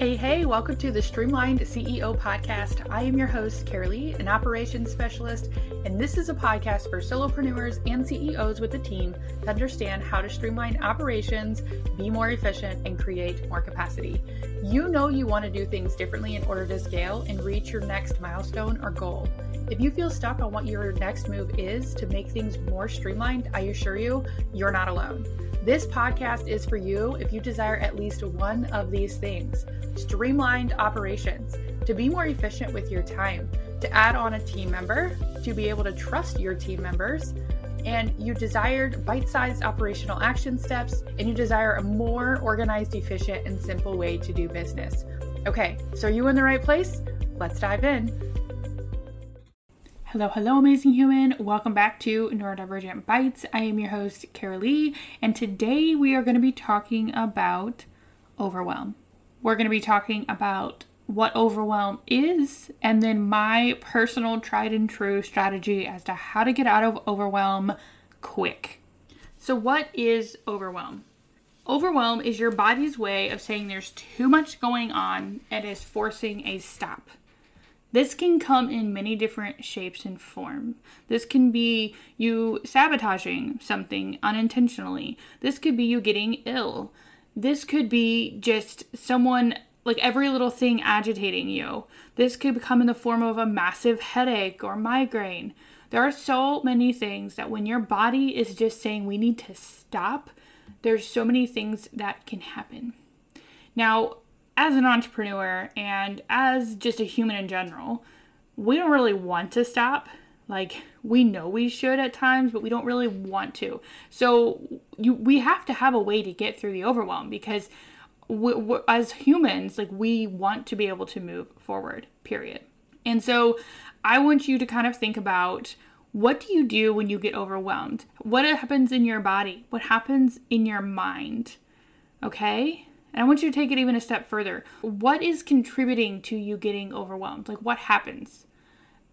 Hey, hey, welcome to the Streamlined CEO podcast. I am your host, Karalee, an operations specialist, and this is a podcast for solopreneurs and CEOs with a team to understand how to streamline operations, be more efficient, and create more capacity. You know you want to do things differently in order to scale and reach your next milestone or goal. If you feel stuck on what your next move is to make things more streamlined, I assure you, you're not alone. This podcast is for you if you desire at least one of these things streamlined operations, to be more efficient with your time, to add on a team member, to be able to trust your team members, and you desired bite sized operational action steps, and you desire a more organized, efficient, and simple way to do business. Okay, so are you in the right place? Let's dive in. Hello, hello, amazing human. Welcome back to Neurodivergent Bites. I am your host, Karalee, and today we are going to be talking about overwhelm. We're going to be talking about what overwhelm is and then my personal tried and true strategy as to how to get out of overwhelm quick. So, what is overwhelm? Overwhelm is your body's way of saying there's too much going on and is forcing a stop. This can come in many different shapes and form. This can be you sabotaging something unintentionally. This could be you getting ill. This could be just someone like every little thing agitating you. This could come in the form of a massive headache or migraine. There are so many things that when your body is just saying we need to stop, there's so many things that can happen. Now, as an entrepreneur and as just a human in general, we don't really want to stop. Like we know we should at times, but we don't really want to. So you we have to have a way to get through the overwhelm because we, we, as humans, like we want to be able to move forward. Period. And so I want you to kind of think about what do you do when you get overwhelmed? What happens in your body? What happens in your mind? Okay? And I want you to take it even a step further. What is contributing to you getting overwhelmed? Like, what happens?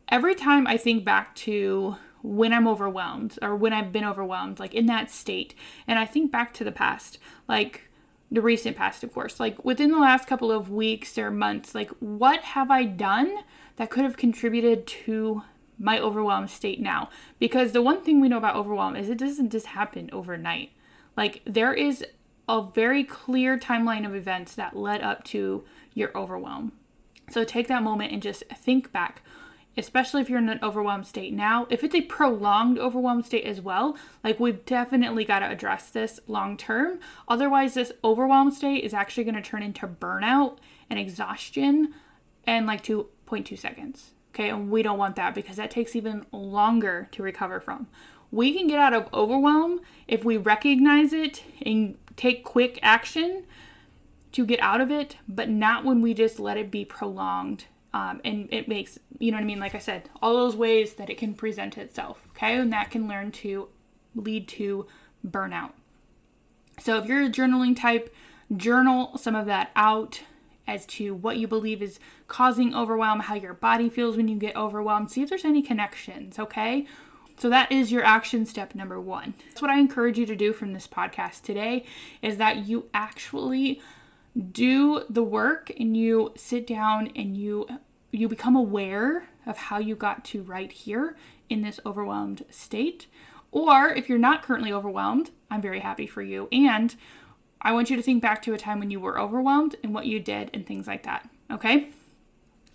Every time I think back to when I'm overwhelmed or when I've been overwhelmed, like in that state, and I think back to the past, like the recent past, of course, like within the last couple of weeks or months, like what have I done that could have contributed to my overwhelmed state now? Because the one thing we know about overwhelm is it doesn't just happen overnight. Like there is a very clear timeline of events that led up to your overwhelm. So take that moment and just think back, especially if you're in an overwhelmed state now. If it's a prolonged overwhelmed state as well, like we've definitely got to address this long term. Otherwise, this overwhelmed state is actually going to turn into burnout and exhaustion in like 2.2 seconds. Okay, and we don't want that because that takes even longer to recover from. We can get out of overwhelm if we recognize it and take quick action to get out of it, but not when we just let it be prolonged. Um, and it makes, you know what I mean? Like I said, all those ways that it can present itself, okay? And that can learn to lead to burnout. So if you're a journaling type, journal some of that out as to what you believe is causing overwhelm, how your body feels when you get overwhelmed. See if there's any connections, okay? So that is your action step number 1. That's what I encourage you to do from this podcast today is that you actually do the work and you sit down and you you become aware of how you got to right here in this overwhelmed state. Or if you're not currently overwhelmed, I'm very happy for you. And I want you to think back to a time when you were overwhelmed and what you did and things like that. Okay?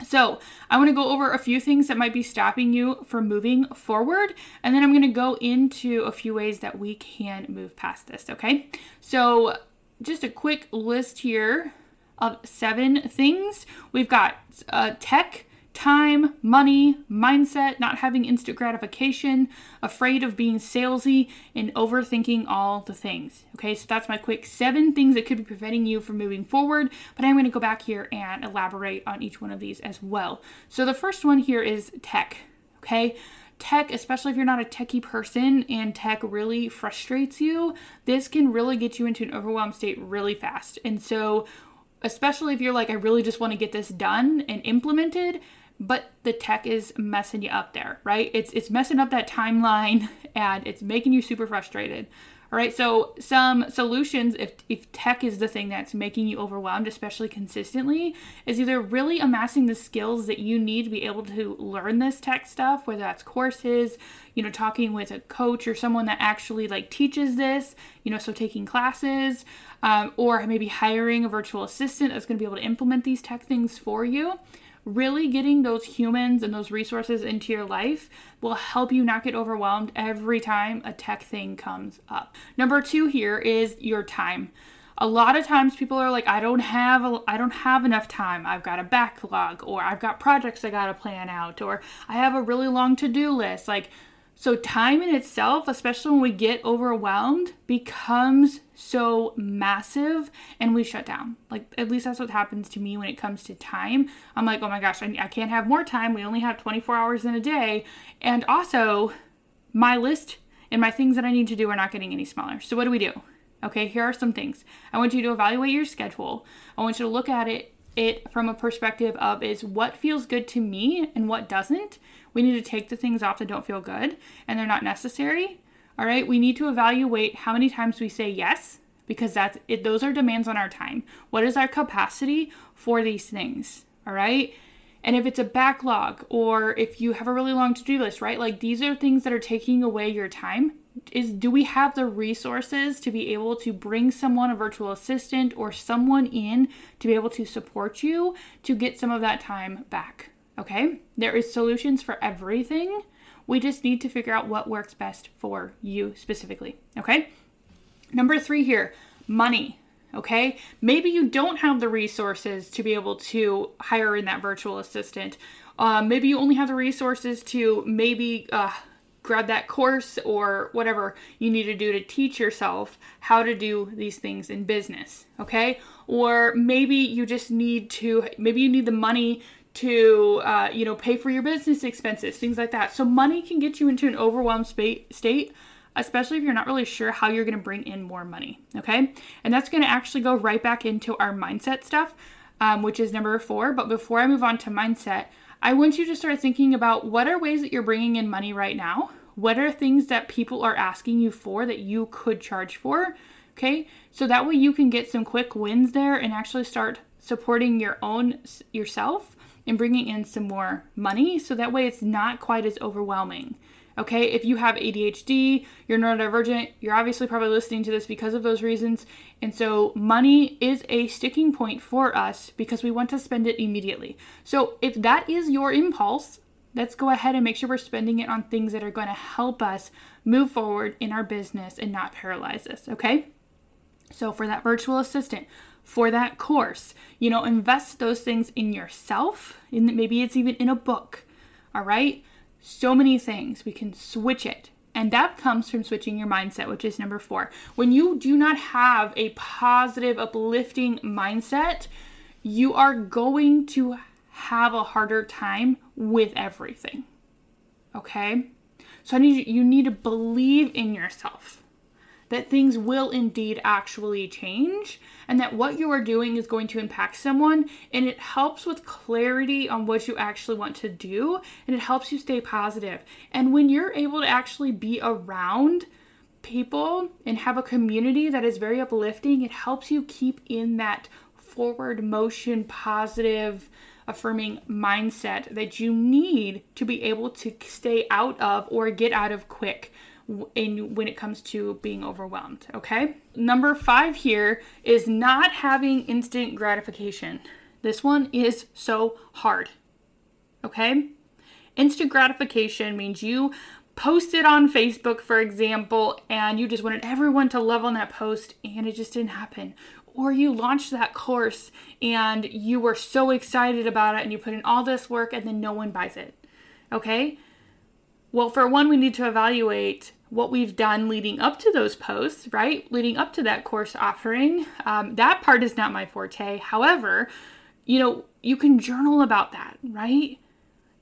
So, I want to go over a few things that might be stopping you from moving forward, and then I'm going to go into a few ways that we can move past this, okay? So, just a quick list here of seven things. We've got uh, tech, time, money, mindset, not having instant gratification, afraid of being salesy, and overthinking all the things. Okay, so that's my quick seven things that could be preventing you from moving forward. But I'm going to go back here and elaborate on each one of these as well. So the first one here is tech. Okay, tech, especially if you're not a techie person and tech really frustrates you, this can really get you into an overwhelmed state really fast. And so, especially if you're like, I really just want to get this done and implemented, but the tech is messing you up there, right? It's it's messing up that timeline and it's making you super frustrated, All right, so some solutions, if, if tech is the thing that's making you overwhelmed, especially consistently, is either really amassing the skills that you need to be able to learn this tech stuff, whether that's courses, you know, talking with a coach or someone that actually like teaches this, you know, so taking classes, um, or maybe hiring a virtual assistant that's going to be able to implement these tech things for you really getting those humans and those resources into your life will help you not get overwhelmed every time a tech thing comes up. Number 2 here is your time. A lot of times people are like I don't have a, I don't have enough time. I've got a backlog or I've got projects I got to plan out or I have a really long to-do list. Like so, time in itself, especially when we get overwhelmed, becomes so massive and we shut down. Like, at least that's what happens to me when it comes to time. I'm like, oh my gosh, I, I can't have more time. We only have 24 hours in a day. And also, my list and my things that I need to do are not getting any smaller. So, what do we do? Okay, here are some things. I want you to evaluate your schedule. I want you to look at it it from a perspective of is what feels good to me and what doesn't. We need to take the things off that don't feel good and they're not necessary. All right, we need to evaluate how many times we say yes because that's it those are demands on our time. What is our capacity for these things? All right? And if it's a backlog or if you have a really long to-do list, right? Like these are things that are taking away your time is do we have the resources to be able to bring someone a virtual assistant or someone in to be able to support you to get some of that time back okay? There is solutions for everything. We just need to figure out what works best for you specifically. Okay? Number 3 here money. Okay? Maybe you don't have the resources to be able to hire in that virtual assistant. Uh, maybe you only have the resources to maybe uh, grab that course or whatever you need to do to teach yourself how to do these things in business, okay? Or maybe you just need to, maybe you need the money to, uh, you know, pay for your business expenses, things like that. So money can get you into an overwhelmed state, especially if you're not really sure how you're going to bring in more money, okay? And that's going to actually go right back into our mindset stuff, um, which is number four. But before I move on to mindset, I want you to start thinking about what are ways that you're bringing in money right now? What are things that people are asking you for that you could charge for? Okay, so that way you can get some quick wins there and actually start supporting your own yourself and bringing in some more money so that way it's not quite as overwhelming. Okay, if you have ADHD, you're neurodivergent, you're obviously probably listening to this because of those reasons. And so, money is a sticking point for us because we want to spend it immediately. So, if that is your impulse, let's go ahead and make sure we're spending it on things that are going to help us move forward in our business and not paralyze us. Okay, so for that virtual assistant, for that course, you know, invest those things in yourself, and maybe it's even in a book. All right so many things. We can switch it. And that comes from switching your mindset, which is number four. When you do not have a positive, uplifting mindset, you are going to have a harder time with everything. Okay? So I need you, you need to believe in yourself that things will indeed actually change and that what you are doing is going to impact someone and it helps with clarity on what you actually want to do and it helps you stay positive. And when you're able to actually be around people and have a community that is very uplifting, it helps you keep in that forward motion, positive, affirming mindset that you need to be able to stay out of or get out of quick in when it comes to being overwhelmed, okay? Number 5 here is not having instant gratification. This one is so hard. Okay? Instant gratification means you posted on Facebook, for example, and you just wanted everyone to love on that post and it just didn't happen. Or you launched that course and you were so excited about it and you put in all this work and then no one buys it. Okay? Well, for one, we need to evaluate what we've done leading up to those posts, right? Leading up to that course offering. Um, that part is not my forte. However, you know, you can journal about that, right?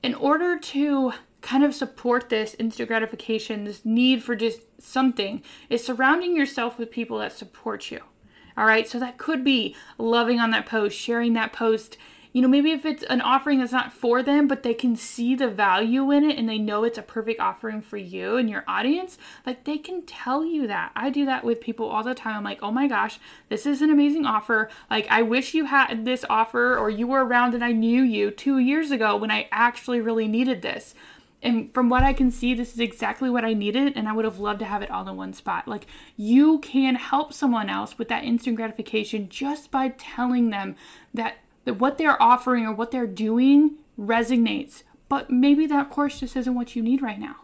In order to kind of support this instant gratification, this need for just something, is surrounding yourself with people that support you. All right, so that could be loving on that post, sharing that post you know, maybe if it's an offering that's not for them, but they can see the value in it and they know it's a perfect offering for you and your audience, like they can tell you that. I do that with people all the time. I'm like, oh my gosh, this is an amazing offer. Like, I wish you had this offer or you were around and I knew you two years ago when I actually really needed this. And from what I can see, this is exactly what I needed, and I would have loved to have it all in one spot. Like, you can help someone else with that instant gratification just by telling them that that what they're offering or what they're doing resonates. But maybe that course just isn't what you need right now.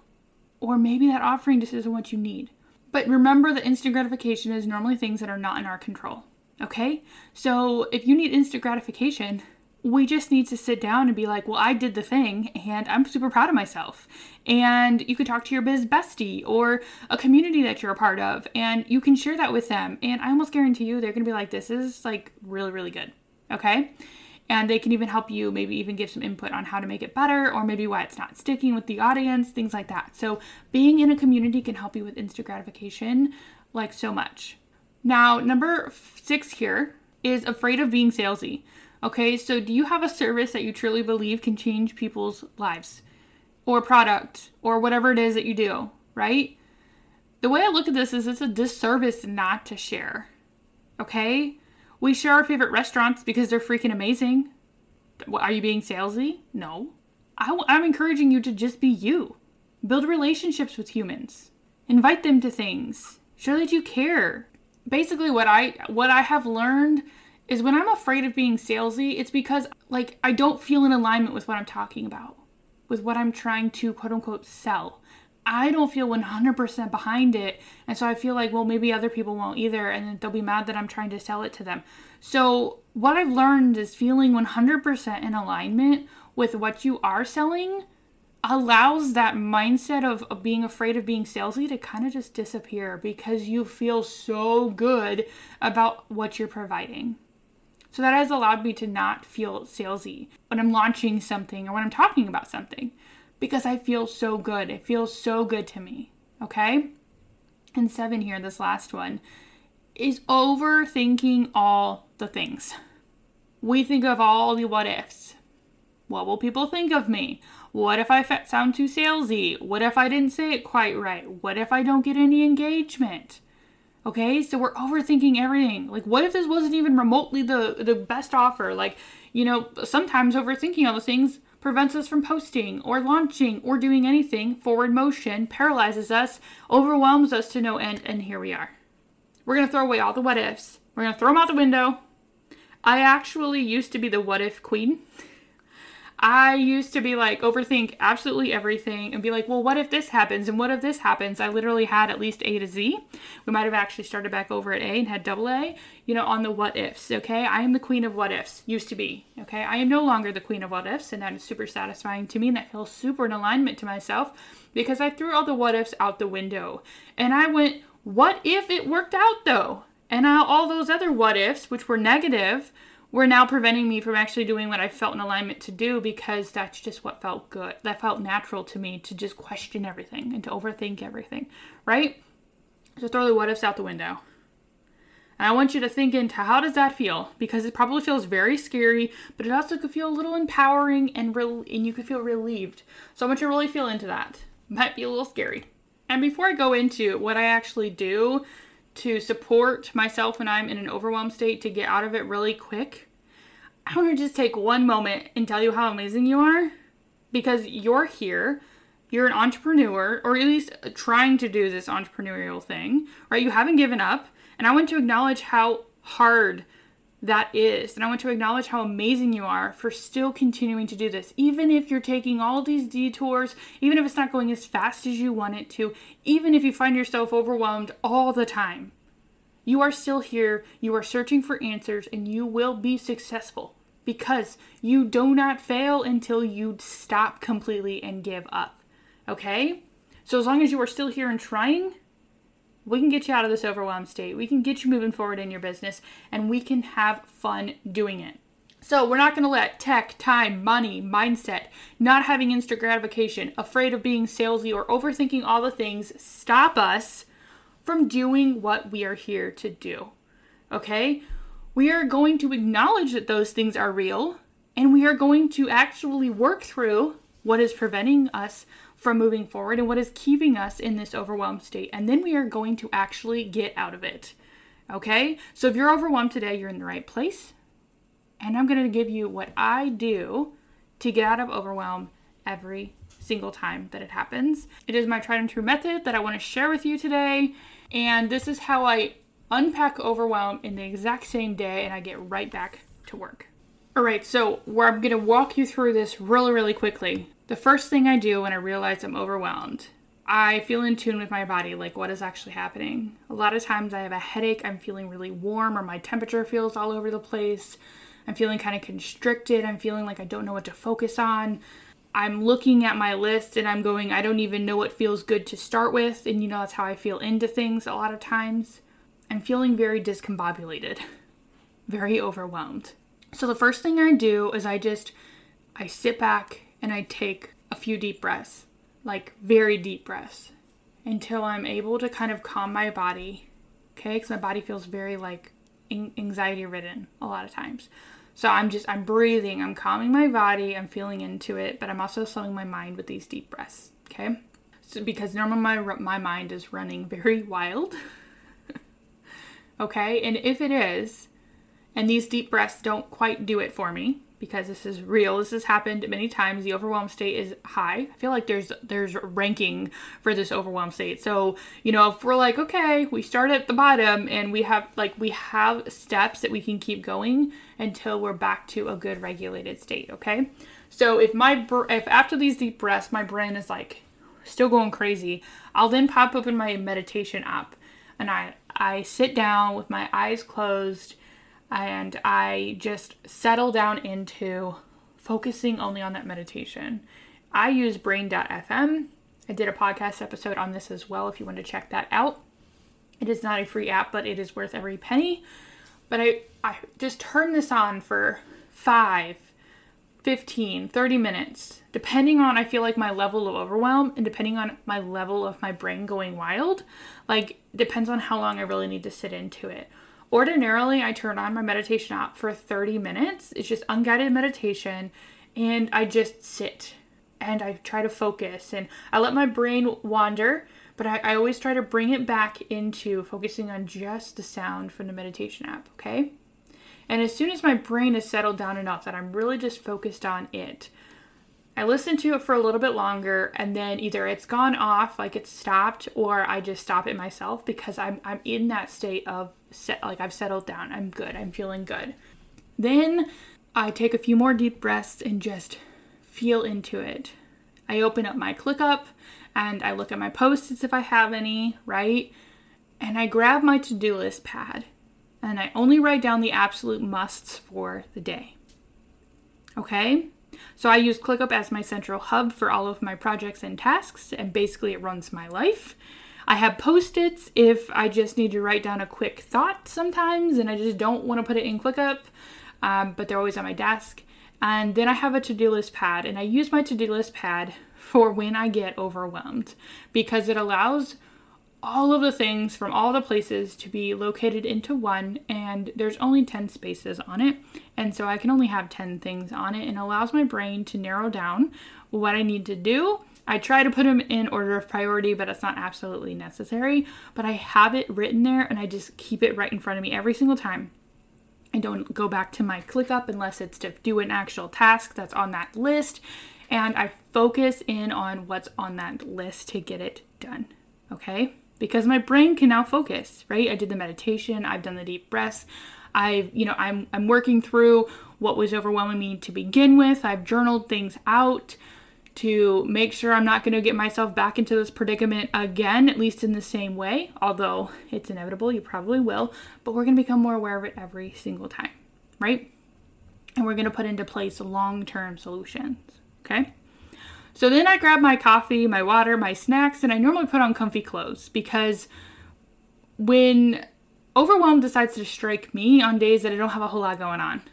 Or maybe that offering just isn't what you need. But remember that instant gratification is normally things that are not in our control. Okay? So if you need instant gratification, we just need to sit down and be like, well, I did the thing and I'm super proud of myself. And you could talk to your biz bestie or a community that you're a part of and you can share that with them. And I almost guarantee you they're going to be like, this is like really, really good okay? And they can even help you maybe even give some input on how to make it better or maybe why it's not sticking with the audience, things like that. So, being in a community can help you with instant gratification like so much. Now, number six here is afraid of being salesy. Okay, so do you have a service that you truly believe can change people's lives or product or whatever it is that you do, right? The way I look at this is it's a disservice not to share. Okay? We share our favorite restaurants because they're freaking amazing. Are you being salesy? No. I, am encouraging you to just be you. Build relationships with humans. Invite them to things. Show that you care. Basically, what I what I have learned is when I'm afraid of being salesy, it's because like I don't feel in alignment with what I'm talking about, with what I'm trying to quote unquote sell. I don't feel 100% behind it. And so I feel like, well, maybe other people won't either. And they'll be mad that I'm trying to sell it to them. So, what I've learned is feeling 100% in alignment with what you are selling allows that mindset of, of being afraid of being salesy to kind of just disappear because you feel so good about what you're providing. So that has allowed me to not feel salesy when I'm launching something or when I'm talking about something because I feel so good. It feels so good to me. Okay? And seven here, this last one, is overthinking all the things. We think of all the what ifs. What will people think of me? What if I sound too salesy? What if I didn't say it quite right? What if I don't get any engagement? Okay, so we're overthinking everything. Like, what if this wasn't even remotely the the best offer? Like, you know, sometimes overthinking all the things prevents us from posting or launching or doing anything, forward motion paralyzes us, overwhelms us to no end, and here we are. We're going to throw away all the what ifs. We're going to throw them out the window. I actually used to be the what if queen. I used to be like overthink absolutely everything and be like, well, what if this happens and what if this happens? I literally had at least A to Z. We might have actually started back over at A and had double A, you know, on the what ifs. Okay, I am the queen of what ifs. Used to be. Okay, I am no longer the queen of what ifs, and that is super satisfying to me. And that feels super in alignment to myself because I threw all the what ifs out the window and I went, what if it worked out though? And all those other what ifs, which were negative, were now preventing me from actually doing what I felt in alignment to do because that's just what felt good. That felt natural to me to just question everything and to overthink everything, right? So throw the what ifs out the window. And I want you to think into how does that feel? Because it probably feels very scary, but it also could feel a little empowering and re- and you could feel relieved. So I want you to really feel into that. Might be a little scary. And before I go into what I actually do to support myself when I'm in an overwhelmed state to get out of it really quick, I want to just take one moment and tell you how amazing you are because you're here. You're an entrepreneur, or at least trying to do this entrepreneurial thing, right? You haven't given up. And I want to acknowledge how hard that is. And I want to acknowledge how amazing you are for still continuing to do this. Even if you're taking all these detours, even if it's not going as fast as you want it to, even if you find yourself overwhelmed all the time, you are still here. You are searching for answers and you will be successful because you do not fail until you stop completely and give up. Okay? So as long as you are still here and trying, we can get you out of this overwhelmed state. We can get you moving forward in your business and we can have fun doing it. So, we're not going to let tech, time, money, mindset, not having instant gratification, afraid of being salesy, or overthinking all the things stop us from doing what we are here to do. Okay? We are going to acknowledge that those things are real and we are going to actually work through what is preventing us from moving forward and what is keeping us in this overwhelmed state. And then we are going to actually get out of it. Okay? So if you're overwhelmed today, you're in the right place. And I'm going to give you what I do to get out of overwhelm every single time that it happens. It is my tried and true method that I want to share with you today. And this is how I unpack overwhelm in the exact same day and I get right back to work. All right, so where I'm to walk you through this really, really quickly. The first thing I do when I realize I'm overwhelmed, I feel in tune with my body, like what is actually happening. A lot of times I have a headache, I'm feeling really warm, or my temperature feels all over the place. I'm feeling kind of constricted. I'm feeling like I don't know what to focus on. I'm looking at my list and I'm going, I don't even know what feels good to start with. And you know, that's how I feel into things a lot of times. I'm feeling very discombobulated, very overwhelmed. So the first thing I do is I just I sit back and I take a few deep breaths, like very deep breaths, until I'm able to kind of calm my body. Okay, because my body feels very like anxiety ridden a lot of times. So I'm just I'm breathing, I'm calming my body, I'm feeling into it, but I'm also slowing my mind with these deep breaths. Okay, so because normally my my mind is running very wild. Okay, and if it is, and these deep breaths don't quite do it for me, because this is real. This has happened many times. The overwhelm state is high. I feel like there's there's ranking for this overwhelm state. So, you know, if we're like, okay, we start at the bottom and we have like we have steps that we can keep going until we're back to a good regulated state, okay? So, if my if after these deep breaths my brain is like still going crazy, I'll then pop open my meditation app and I I sit down with my eyes closed and I just settle down into focusing only on that meditation. I use brain.fm. I did a podcast episode on this as well if you want to check that out. It is not a free app, but it is worth every penny. But I, I just turn this on for 5, 15, 30 minutes, depending on I feel like my level of overwhelm and depending on my level of my brain going wild. Like depends on how long I really need to sit into it. Ordinarily, I turn on my meditation app for 30 minutes. It's just unguided meditation, and I just sit and I try to focus and I let my brain wander, but I, I always try to bring it back into focusing on just the sound from the meditation app, okay? And as soon as my brain is settled down enough that I'm really just focused on it, I listen to it for a little bit longer and then either it's gone off, like it's stopped, or I just stop it myself because I'm I'm in that state of set like I've settled down. I'm good. I'm feeling good. Then I take a few more deep breaths and just feel into it. I open up my ClickUp and I look at my post-its if I have any, right? And I grab my to-do list pad and I only write down the absolute musts for the day. Okay? So I use ClickUp as my central hub for all of my projects and tasks, and basically it runs my life. I have post its if I just need to write down a quick thought sometimes and I just don't want to put it in ClickUp, um, but they're always on my desk. And then I have a to do list pad, and I use my to do list pad for when I get overwhelmed because it allows all of the things from all the places to be located into one and there's only 10 spaces on it and so I can only have 10 things on it and allows my brain to narrow down what I need to do. I try to put them in order of priority, but it's not absolutely necessary. But I have it written there and I just keep it right in front of me every single time. I don't go back to my ClickUp unless it's to do an actual task that's on that list. And I focus in on what's on that list to get it done. Okay? Because my brain can now focus, right? I did the meditation, I've done the deep breaths. I've, you know, I'm I'm working through what was overwhelming me to begin with. I've journaled things out to make sure I'm not going to get myself back into this predicament again, at least in the same way, although it's inevitable, you probably will, but we're going to become more aware of it every single time, right? And we're going to put into place long-term solutions, okay? So then I grab my coffee, my water, my snacks, and I normally put on comfy clothes because when overwhelm decides to strike me on days that I don't have a whole lot going on.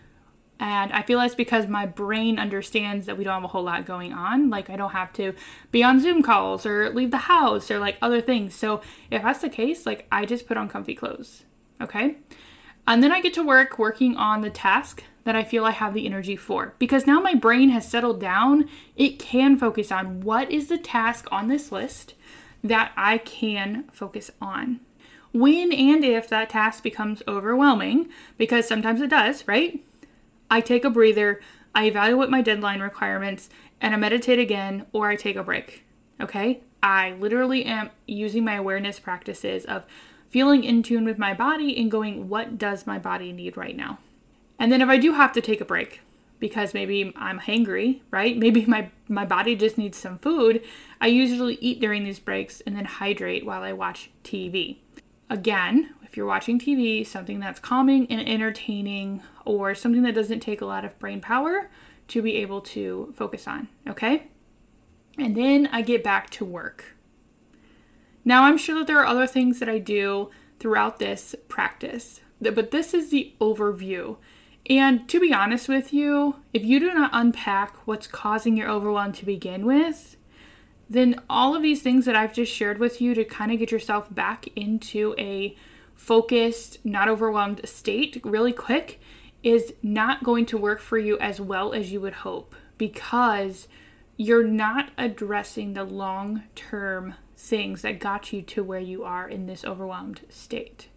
And I feel it's because my brain understands that we don't have a whole lot going on. Like, I don't have to be on Zoom calls or leave the house or like other things. So, if that's the case, like, I just put on comfy clothes. Okay. And then I get to work working on the task that I feel I have the energy for. Because now my brain has settled down, it can focus on what is the task on this list that I can focus on. When and if that task becomes overwhelming, because sometimes it does, right? I take a breather, I evaluate my deadline requirements, and I meditate again, or I take a break. Okay? I literally am using my awareness practices of feeling in tune with my body and going, what does my body need right now? And then if I do have to take a break, because maybe I'm hangry, right? Maybe my, my body just needs some food. I usually eat during these breaks and then hydrate while I watch TV. Again, if you're watching TV, something that's calming and entertaining or something that doesn't take a lot of brain power to be able to focus on, okay? And then I get back to work. Now, I'm sure that there are other things that I do throughout this practice, but this is the overview. And to be honest with you, if you do not unpack what's causing your overwhelm to begin with, then all of these things that I've just shared with you to kind of get yourself back into a focused, not overwhelmed state really quick is not going to work for you as well as you would hope because you're not addressing the long term things that got you to where you are in this overwhelmed state.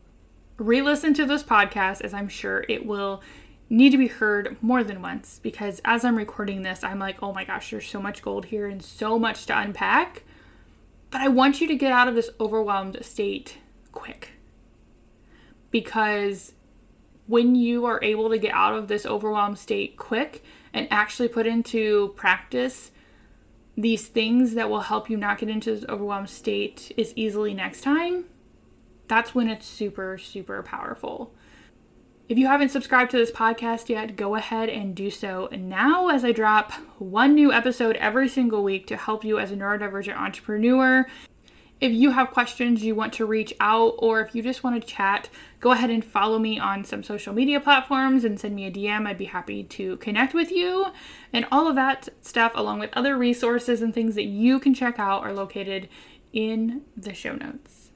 Re listen to this podcast as I'm sure it will need to be heard more than once because as I'm recording this, I'm like, oh my gosh, there's so much gold here and so much to unpack. But I want you to get out of this overwhelmed state quick because when you are able to get out of this overwhelmed state quick and actually put into practice these things that will help you not get into this overwhelmed state as easily next time, that's when it's super, super powerful. If you haven't subscribed to this podcast yet, go ahead and do so now as I drop one new episode every single week to help you as a neurodivergent entrepreneur. If you have questions you want to reach out, or if you just want to chat, go ahead and follow me on some social media platforms and send me a DM. I'd be happy to connect with you. And all of that stuff, along with other resources and things that you can check out, are located in the show notes.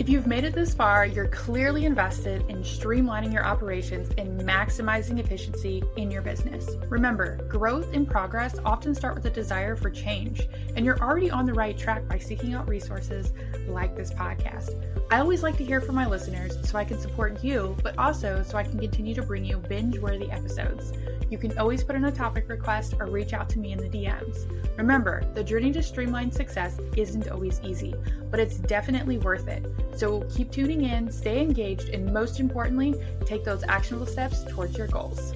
If you've made it this far, you're clearly invested in streamlining your operations and maximizing efficiency in your business. Remember, growth and progress often start with a desire for change, and you're already on the right track by seeking out resources like this podcast. I always like to hear from my listeners so I can support you, but also so I can continue to bring you binge worthy episodes. You can always put in a topic request or reach out to me in the DMs. Remember, the journey to streamline success isn't always easy, but it's definitely worth it. So keep tuning in, stay engaged, and most importantly, take those actionable steps towards your goals.